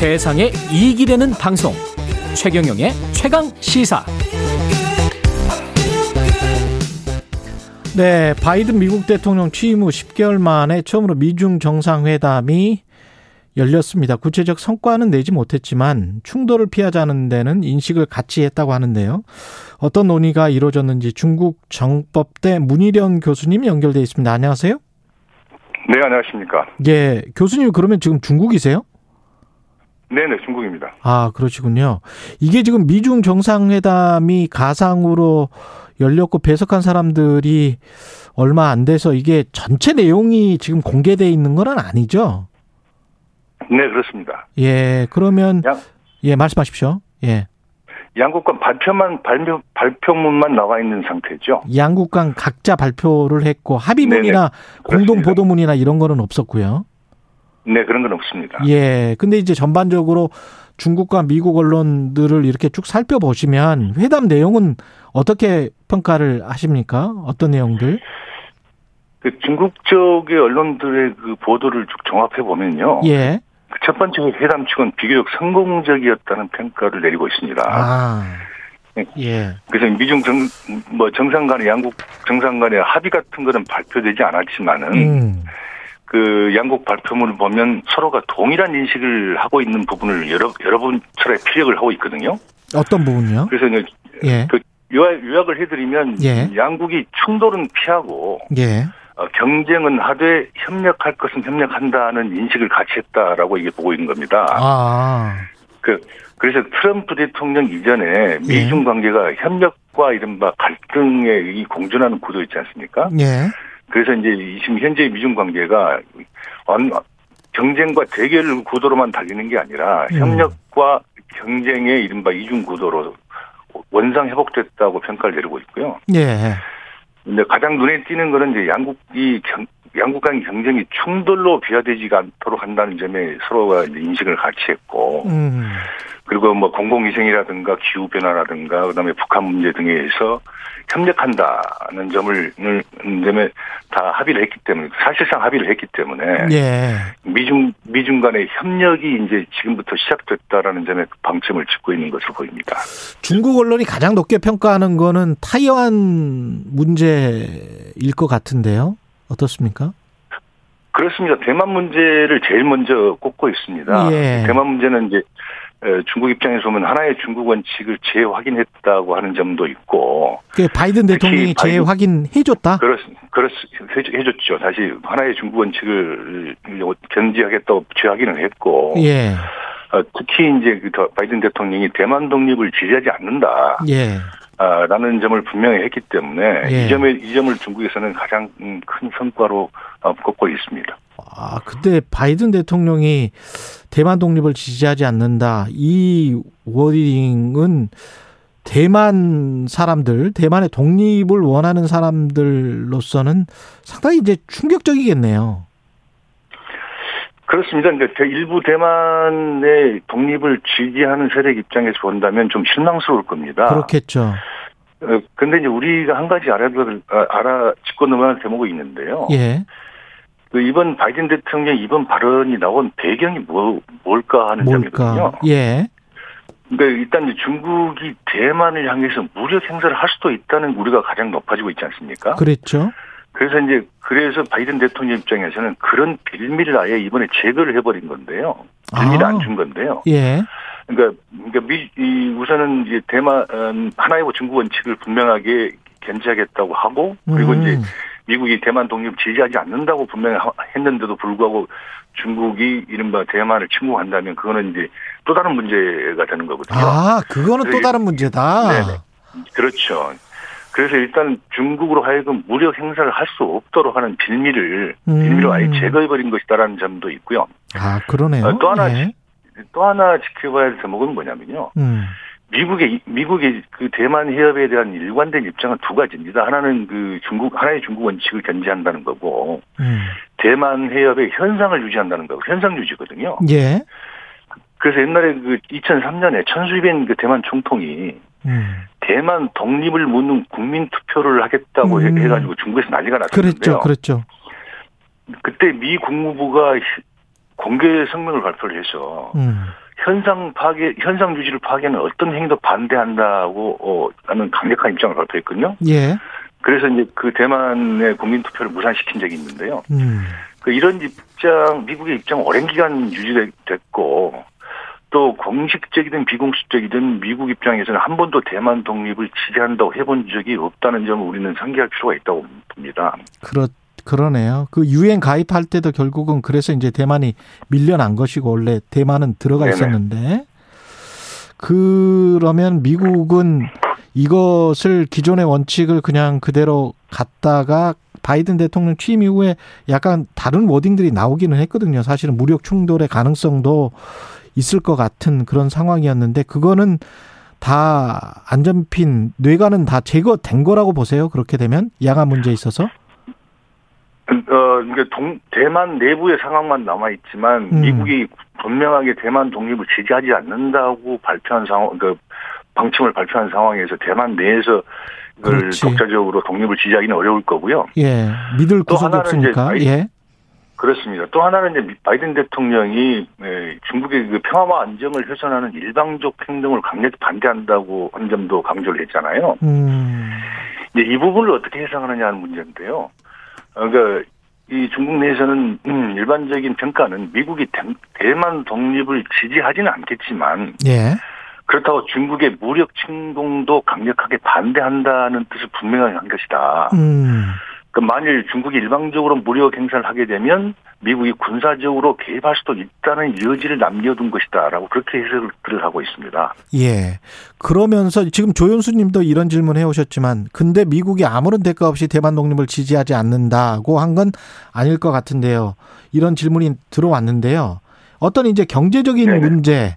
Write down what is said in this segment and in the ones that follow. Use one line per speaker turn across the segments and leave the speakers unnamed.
세상에 이익이 되는 방송 최경영의 최강 시사
네, 바이든 미국 대통령 취임 후 10개월 만에 처음으로 미중 정상회담이 열렸습니다. 구체적 성과는 내지 못했지만 충돌을 피하자는 데는 인식을 같이 했다고 하는데요. 어떤 논의가 이루어졌는지 중국 정법대 문희령 교수님 연결돼 있습니다. 안녕하세요.
네, 안녕하십니까.
예, 교수님 그러면 지금 중국이세요?
네네, 중국입니다.
아, 그러시군요. 이게 지금 미중 정상회담이 가상으로 열렸고 배석한 사람들이 얼마 안 돼서 이게 전체 내용이 지금 공개돼 있는 건 아니죠?
네, 그렇습니다.
예, 그러면
양,
예, 말씀하십시오. 예.
양국 간 발표만 발표 발표문만 나와 있는 상태죠.
양국 간 각자 발표를 했고 합의문이나 공동 보도문이나 이런 거는 없었고요.
네, 그런 건 없습니다.
예. 근데 이제 전반적으로 중국과 미국 언론들을 이렇게 쭉 살펴보시면 회담 내용은 어떻게 평가를 하십니까? 어떤 내용들?
그 중국 쪽의 언론들의 그 보도를 쭉 종합해 보면요.
예.
첫 번째 회담 측은 비교적 성공적이었다는 평가를 내리고 있습니다.
아. 예.
그래서 미중 정, 뭐 정상 간의 양국 정상 간의 합의 같은 거는 발표되지 않았지만은
음.
그 양국 발표문을 보면 서로가 동일한 인식을 하고 있는 부분을 여러 여러 분처럼 피력을 하고 있거든요.
어떤 부분요?
그래서 이제
예.
그 요약, 요약 을 해드리면
예.
양국이 충돌은 피하고
예.
어, 경쟁은 하되 협력할 것은 협력한다는 인식을 같이 했다라고 이게 보고 있는 겁니다.
아.
그 그래서 트럼프 대통령 이전에
예.
미중 관계가 협력과 이른바 갈등의 이 공존하는 구도 있지 않습니까?
예.
그래서 이제 지금 현재 미중 관계가 완- 경쟁과 대결 구도로만 달리는 게 아니라
음.
협력과 경쟁의 이른바 이중 구도로 원상 회복됐다고 평가를 내리고 있고요.
예.
근데 가장 눈에 띄는 거는 이제 양국이 경, 양국 간 경쟁이 충돌로 비화되지가 않도록 한다는 점에 서로가 인식을 같이 했고,
음.
그리고 뭐 공공위생이라든가 기후 변화라든가 그다음에 북한 문제 등에 의해서 협력한다는 점을 는 점에 다 합의를 했기 때문에 사실상 합의를 했기 때문에
예.
미중 미중 간의 협력이 이제 지금부터 시작됐다라는 점에 방점을 찍고 있는 것으로 보입니다.
중국 언론이 가장 높게 평가하는 거는 타이완 문제일 것 같은데요. 어떻습니까?
그렇습니다. 대만 문제를 제일 먼저 꼽고 있습니다.
예.
대만 문제는 이제 에, 중국 입장에서 보면 하나의 중국 원칙을 재확인했다고 하는 점도 있고
그 바이든 대통령이 재확인해줬다.
그렇 그렇 해줬- 해줬죠. 다시 하나의 중국 원칙을 견지하겠다고 재확인을 했고
예.
어, 특히 이제 그 더- 바이든 대통령이 대만 독립을 지지하지 않는다.
예.
아, 라는 점을 분명히 했기 때문에
예.
이 점에 이 점을 중국에서는 가장 음, 큰 성과로 어, 꼽고 있습니다.
아, 근데 바이든 대통령이 대만 독립을 지지하지 않는다. 이 워딩은 대만 사람들, 대만의 독립을 원하는 사람들로서는 상당히 이제 충격적이겠네요.
그렇습니다. 그러니까 일부 대만의 독립을 지지하는 세력 입장에서 본다면 좀 실망스러울 겁니다.
그렇겠죠.
어, 근데 이제 우리가 한 가지 알아, 알아 짚고 넘어갈 대목이 있는데요.
예.
그 이번 바이든 대통령 이번 발언이 나온 배경이 뭐, 뭘까 하는 점이거든요.
뭘까? 예.
그러니까 일단 이제 중국이 대만을 향해서 무력 행사를 할 수도 있다는 우리가 가장 높아지고 있지 않습니까?
그랬죠.
그래서 이제 그래서 바이든 대통령 입장에서는 그런 빌미를 아예 이번에 제거를 해버린 건데요. 빌미를
아.
안준 건데요.
예.
그러니까, 그러니까 미, 이 우선은 이제 대만 음, 하나의 뭐 중국 원칙을 분명하게 견지하겠다고 하고 그리고
음.
이제 미국이 대만 독립 지지하지 않는다고 분명히 하- 했는데도 불구하고 중국이 이른바 대만을 침공한다면 그거는 이제 또 다른 문제가 되는 거거든요.
아, 그거는 또
그래서
다른 문제다.
네네. 그렇죠. 그래서 일단 중국으로 하여금 무력 행사를 할 수 없도록 하는 빌미를
음.
빌미를 아예 제거해버린 것이다라는 점도 있고요.
아, 그러네요.
어, 또 하나
예.
또 하나 지켜봐야 할 대목은 뭐냐면요.
음.
미국의 미국의 그 대만 해협에 대한 일관된 입장은 두 가지입니다. 하나는 그 중국 하나의 중국 원칙을 견지한다는 거고
음.
대만 해협의 현상을 유지한다는 거고 현상 유지거든요.
예.
그래서 옛날에 그 2003년에 천수빈 그 대만 총통이
음.
대만 독립을 묻는 국민 투표를 하겠다고
음.
해- 해가지고 중국에서 난리가 났었는데요.
그랬죠. 그랬죠.
그때 미 국무부가 히- 공개 성명을 발표를 해서
음.
현상 파괴, 현상 유지를 파괴하는 어떤 행위도 반대한다고 어, 라는 강력한 입장을 발표했거든요.
예.
그래서 이제 그 대만의 국민 투표를 무산시킨 적이 있는데요.
음.
그 이런 입장, 미국의 입장 오랜 기간 유지됐고 또 공식적이든 비공식적이든 미국 입장에서는 한 번도 대만 독립을 지지한다고 해본 적이 없다는 점을 우리는 상기할 필요가 있다고 봅니다.
그렇 그러네요. 그 유엔 가입할 때도 결국은 그래서 이제 대만이 밀려난 것이고 원래 대만은 들어가
네네.
있었는데 그러면 미국은 이것을 기존의 원칙을 그냥 그대로 갔다가 바이든 대통령 취임 이후에 약간 다른 워딩들이 나오기는 했거든요. 사실은 무력 충돌의 가능성도 있을 것 같은 그런 상황이었는데 그거는 다 안전핀 뇌관은 다 제거된 거라고 보세요. 그렇게 되면 양안 문제에 있어서.
어, 이게 동, 대만 내부의 상황만 남아있지만,
음.
미국이 분명하게 대만 독립을 지지하지 않는다고 발표한 상황, 그, 방침을 발표한 상황에서 대만 내에서
그렇지.
독자적으로 독립을 지지하기는 어려울 거고요.
예. 믿을
또
구석이 없으니까. 예.
그렇습니다. 또 하나는 이제 바이든 대통령이 에, 중국의 그 평화와 안정을 훼손하는 일방적 행동을 강력히 반대한다고 한 점도 강조를 했잖아요.
음.
이제 이 부분을 어떻게 해석하느냐 하는 문제인데요. 어, 그러니까 이 중국 내에서는 음, 일반적인 평가는 미국이 대- 대만 독립을 지지하지는 않겠지만
예.
그렇다고 중국의 무력 침공도 강력하게 반대한다는 뜻을 분명하게 한 것이다.
음.
그 만일 중국이 일방적으로 무력 행사를 하게 되면 미국이 군사적으로 개입할 수도 있다는 여지를 남겨둔 것이다라고 그렇게 해석을 하고 있습니다.
예. 그러면서 지금 조윤수 님도 이런 질문 해 오셨지만 근데 미국이 아무런 대가 없이 대만 독립을 지지하지 않는다고 한 건 아닐 것 같은데요. 이런 질문이 들어왔는데요. 어떤 이제 경제적인
네네.
문제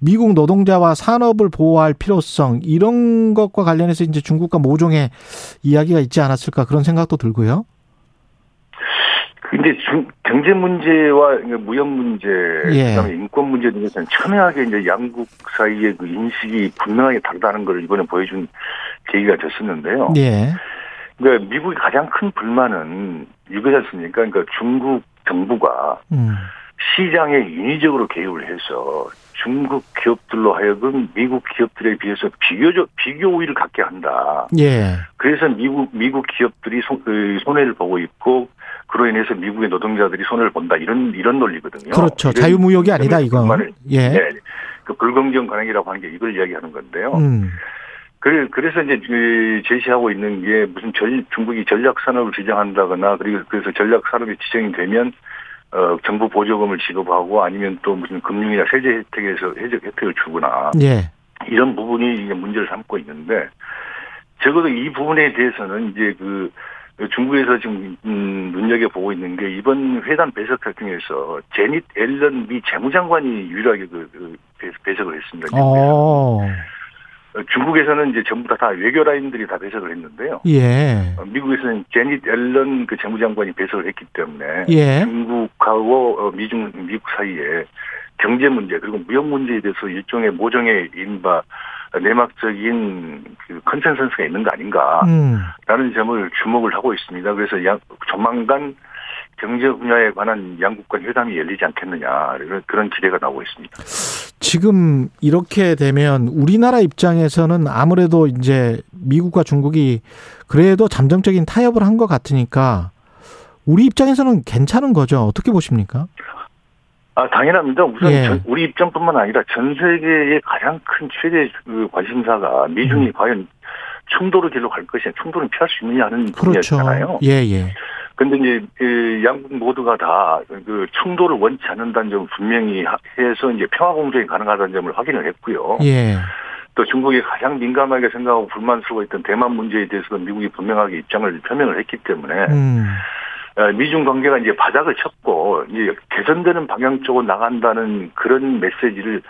미국 노동자와 산업을 보호할 필요성 이런 것과 관련해서 이제 중국과 모종의 이야기가 있지 않았을까 그런 생각도 들고요.
근데 중, 경제 문제와 무역 문제,
예.
그다음에 인권 문제 등에서는 첨예하게 이제 양국 사이의 그 인식이 분명하게 다르다는 걸 이번에 보여준 계기가 됐었는데요.
예.
그러니까 미국의 가장 큰 불만은 이거지 않습니까? 그러니까 중국 정부가
음.
시장에 인위적으로 개입을 해서 중국 기업들로 하여금 미국 기업들에 비해서 비교적 비교 우위를 갖게 한다.
예.
그래서 미국 미국 기업들이 손, 그 손해를 보고 있고 그로 인해서 미국의 노동자들이 손해를 본다 이런 이런 논리거든요.
그렇죠. 자유무역이 아니다 이건.
불만을-
예.
네, 그 불공정 관행이라고 하는 게 이걸 이야기하는 건데요.
음.
그래, 그래서 이제 그 제시하고 있는 게 무슨 전, 중국이 전략 산업을 지정한다거나 그리고 그래서 전략 산업이 지정이 되면 어, 정부 보조금을 지급하고 아니면 또 무슨 금융이나 세제 혜택에서 혜택, 혜택을 주거나
예.
이런 부분이 이제 문제를 삼고 있는데 적어도 이 부분에 대해서는 이제 그 중국에서 지금 음, 눈여겨 보고 있는 게 이번 회담 배석 결정에서 제닛 앨런 미 재무장관이 유일하게 그, 그 배- 배석을 했습니다.
어.
어, 중국에서는 이제 전부 다, 다 외교 라인들이 다 배석을 했는데요.
예.
어, 미국에서는 제닛 앨런 그 재무장관이 배석을 했기 때문에
예.
중국하고 어, 미중 미국 사이에 경제 문제 그리고 무역 문제에 대해서 일종의 모종의 인바 암묵적인 그 consensus가 있는 거 아닌가라는
음.
점을 주목을 하고 있습니다. 그래서 양, 조만간 경제 분야에 관한 양국 간 회담이 열리지 않겠느냐 그런 기대가 나오고 있습니다.
지금 이렇게 되면 우리나라 입장에서는 아무래도 이제 미국과 중국이 그래도 잠정적인 타협을 한 것 같으니까 우리 입장에서는 괜찮은 거죠. 어떻게 보십니까?
아 당연합니다. 우선
예.
전- 우리 입장뿐만 아니라 전 세계의 가장 큰 최대 그 관심사가 미중이
음.
과연 충돌을 길로 갈 것이냐, 충돌을 피할 수 있느냐 하는
그렇죠.
분야잖아요.
예, 예.
근데 이제 그 양국 모두가 다 그 충돌을 원치 않는다는 점을 분명히 하- 해서 이제 평화 공존이 가능하다는 점을 확인을 했고요.
예.
또 중국이 가장 민감하게 생각하고 불만스러워 했던 대만 문제에 대해서도 미국이 분명하게 입장을 표명을 했기 때문에
음.
어, 미중 관계가 이제 바닥을 쳤고 이제 개선되는 방향 쪽으로 나간다는 그런 메시지를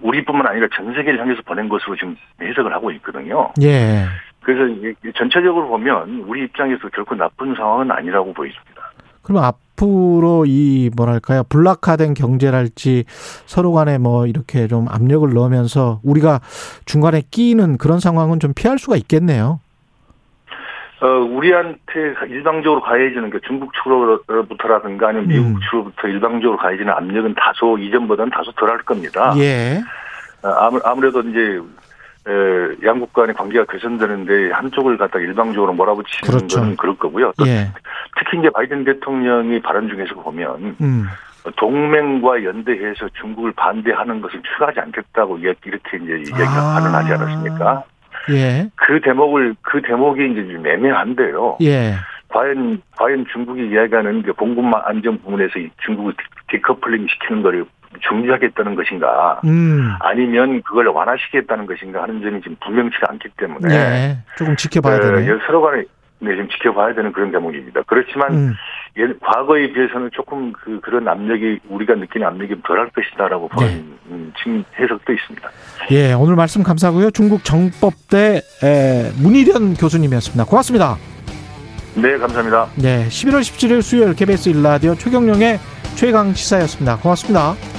우리뿐만 아니라 전 세계를 향해서 보낸 것으로 지금 해석을 하고 있거든요.
예.
그래서 전체적으로 보면 우리 입장에서 결코 나쁜 상황은 아니라고 보입니다.
그럼 앞으로 이 뭐랄까요 블락화된 경제랄지 서로 간에 뭐 이렇게 좀 압력을 넣으면서 우리가 중간에 끼는 그런 상황은 좀 피할 수가 있겠네요.
어, 우리한테 일방적으로 가해지는 게 중국 측으로부터라든가 아니면 미국
음.
측으로부터 일방적으로 가해지는 압력은 다소 이전보다는 다소 덜할 겁니다.
예.
어, 아무- 아무래도 이제 에, 양국 간의 관계가 개선되는데 한쪽을 갖다 일방적으로 몰아붙이는
그렇죠.
건 그럴 거고요. 또
예.
특히 이제 바이든 대통령이 발언 중에서 보면
음.
동맹과 연대해서 중국을 반대하는 것을 추가하지 않겠다고 이렇게 이제 이야기가
아.
발언하지 않았습니까?
예.
그 대목을 그 대목이 이제 좀 애매한데요.
예.
과연 과연 중국이 이야기하는 그 공급망 안정 부분에서 이 중국을 디- 디커플링 시키는 거를 중지하겠다는 것인가
음.
아니면 그걸 완화시키겠다는 것인가 하는 점이 지금 분명치가 않기 때문에
예. 조금 지켜봐야
어,
되네.
예, 서로 간에 네, 좀 지켜봐야 되는 그런 대목입니다. 그렇지만
음.
예, 과거에 비해서는 조금 그 그런 압력이 우리가 느끼는 압력이 덜할 것이다라고 보는
네.
음, 지금 해석도 있습니다.
예. 오늘 말씀 감사하고요. 중국 정법대 에, 문희련 교수님이었습니다. 고맙습니다.
네, 감사합니다.
네. 11월 17일 수요일 KBS 일라디오 최경령의 최강 시사였습니다. 고맙습니다.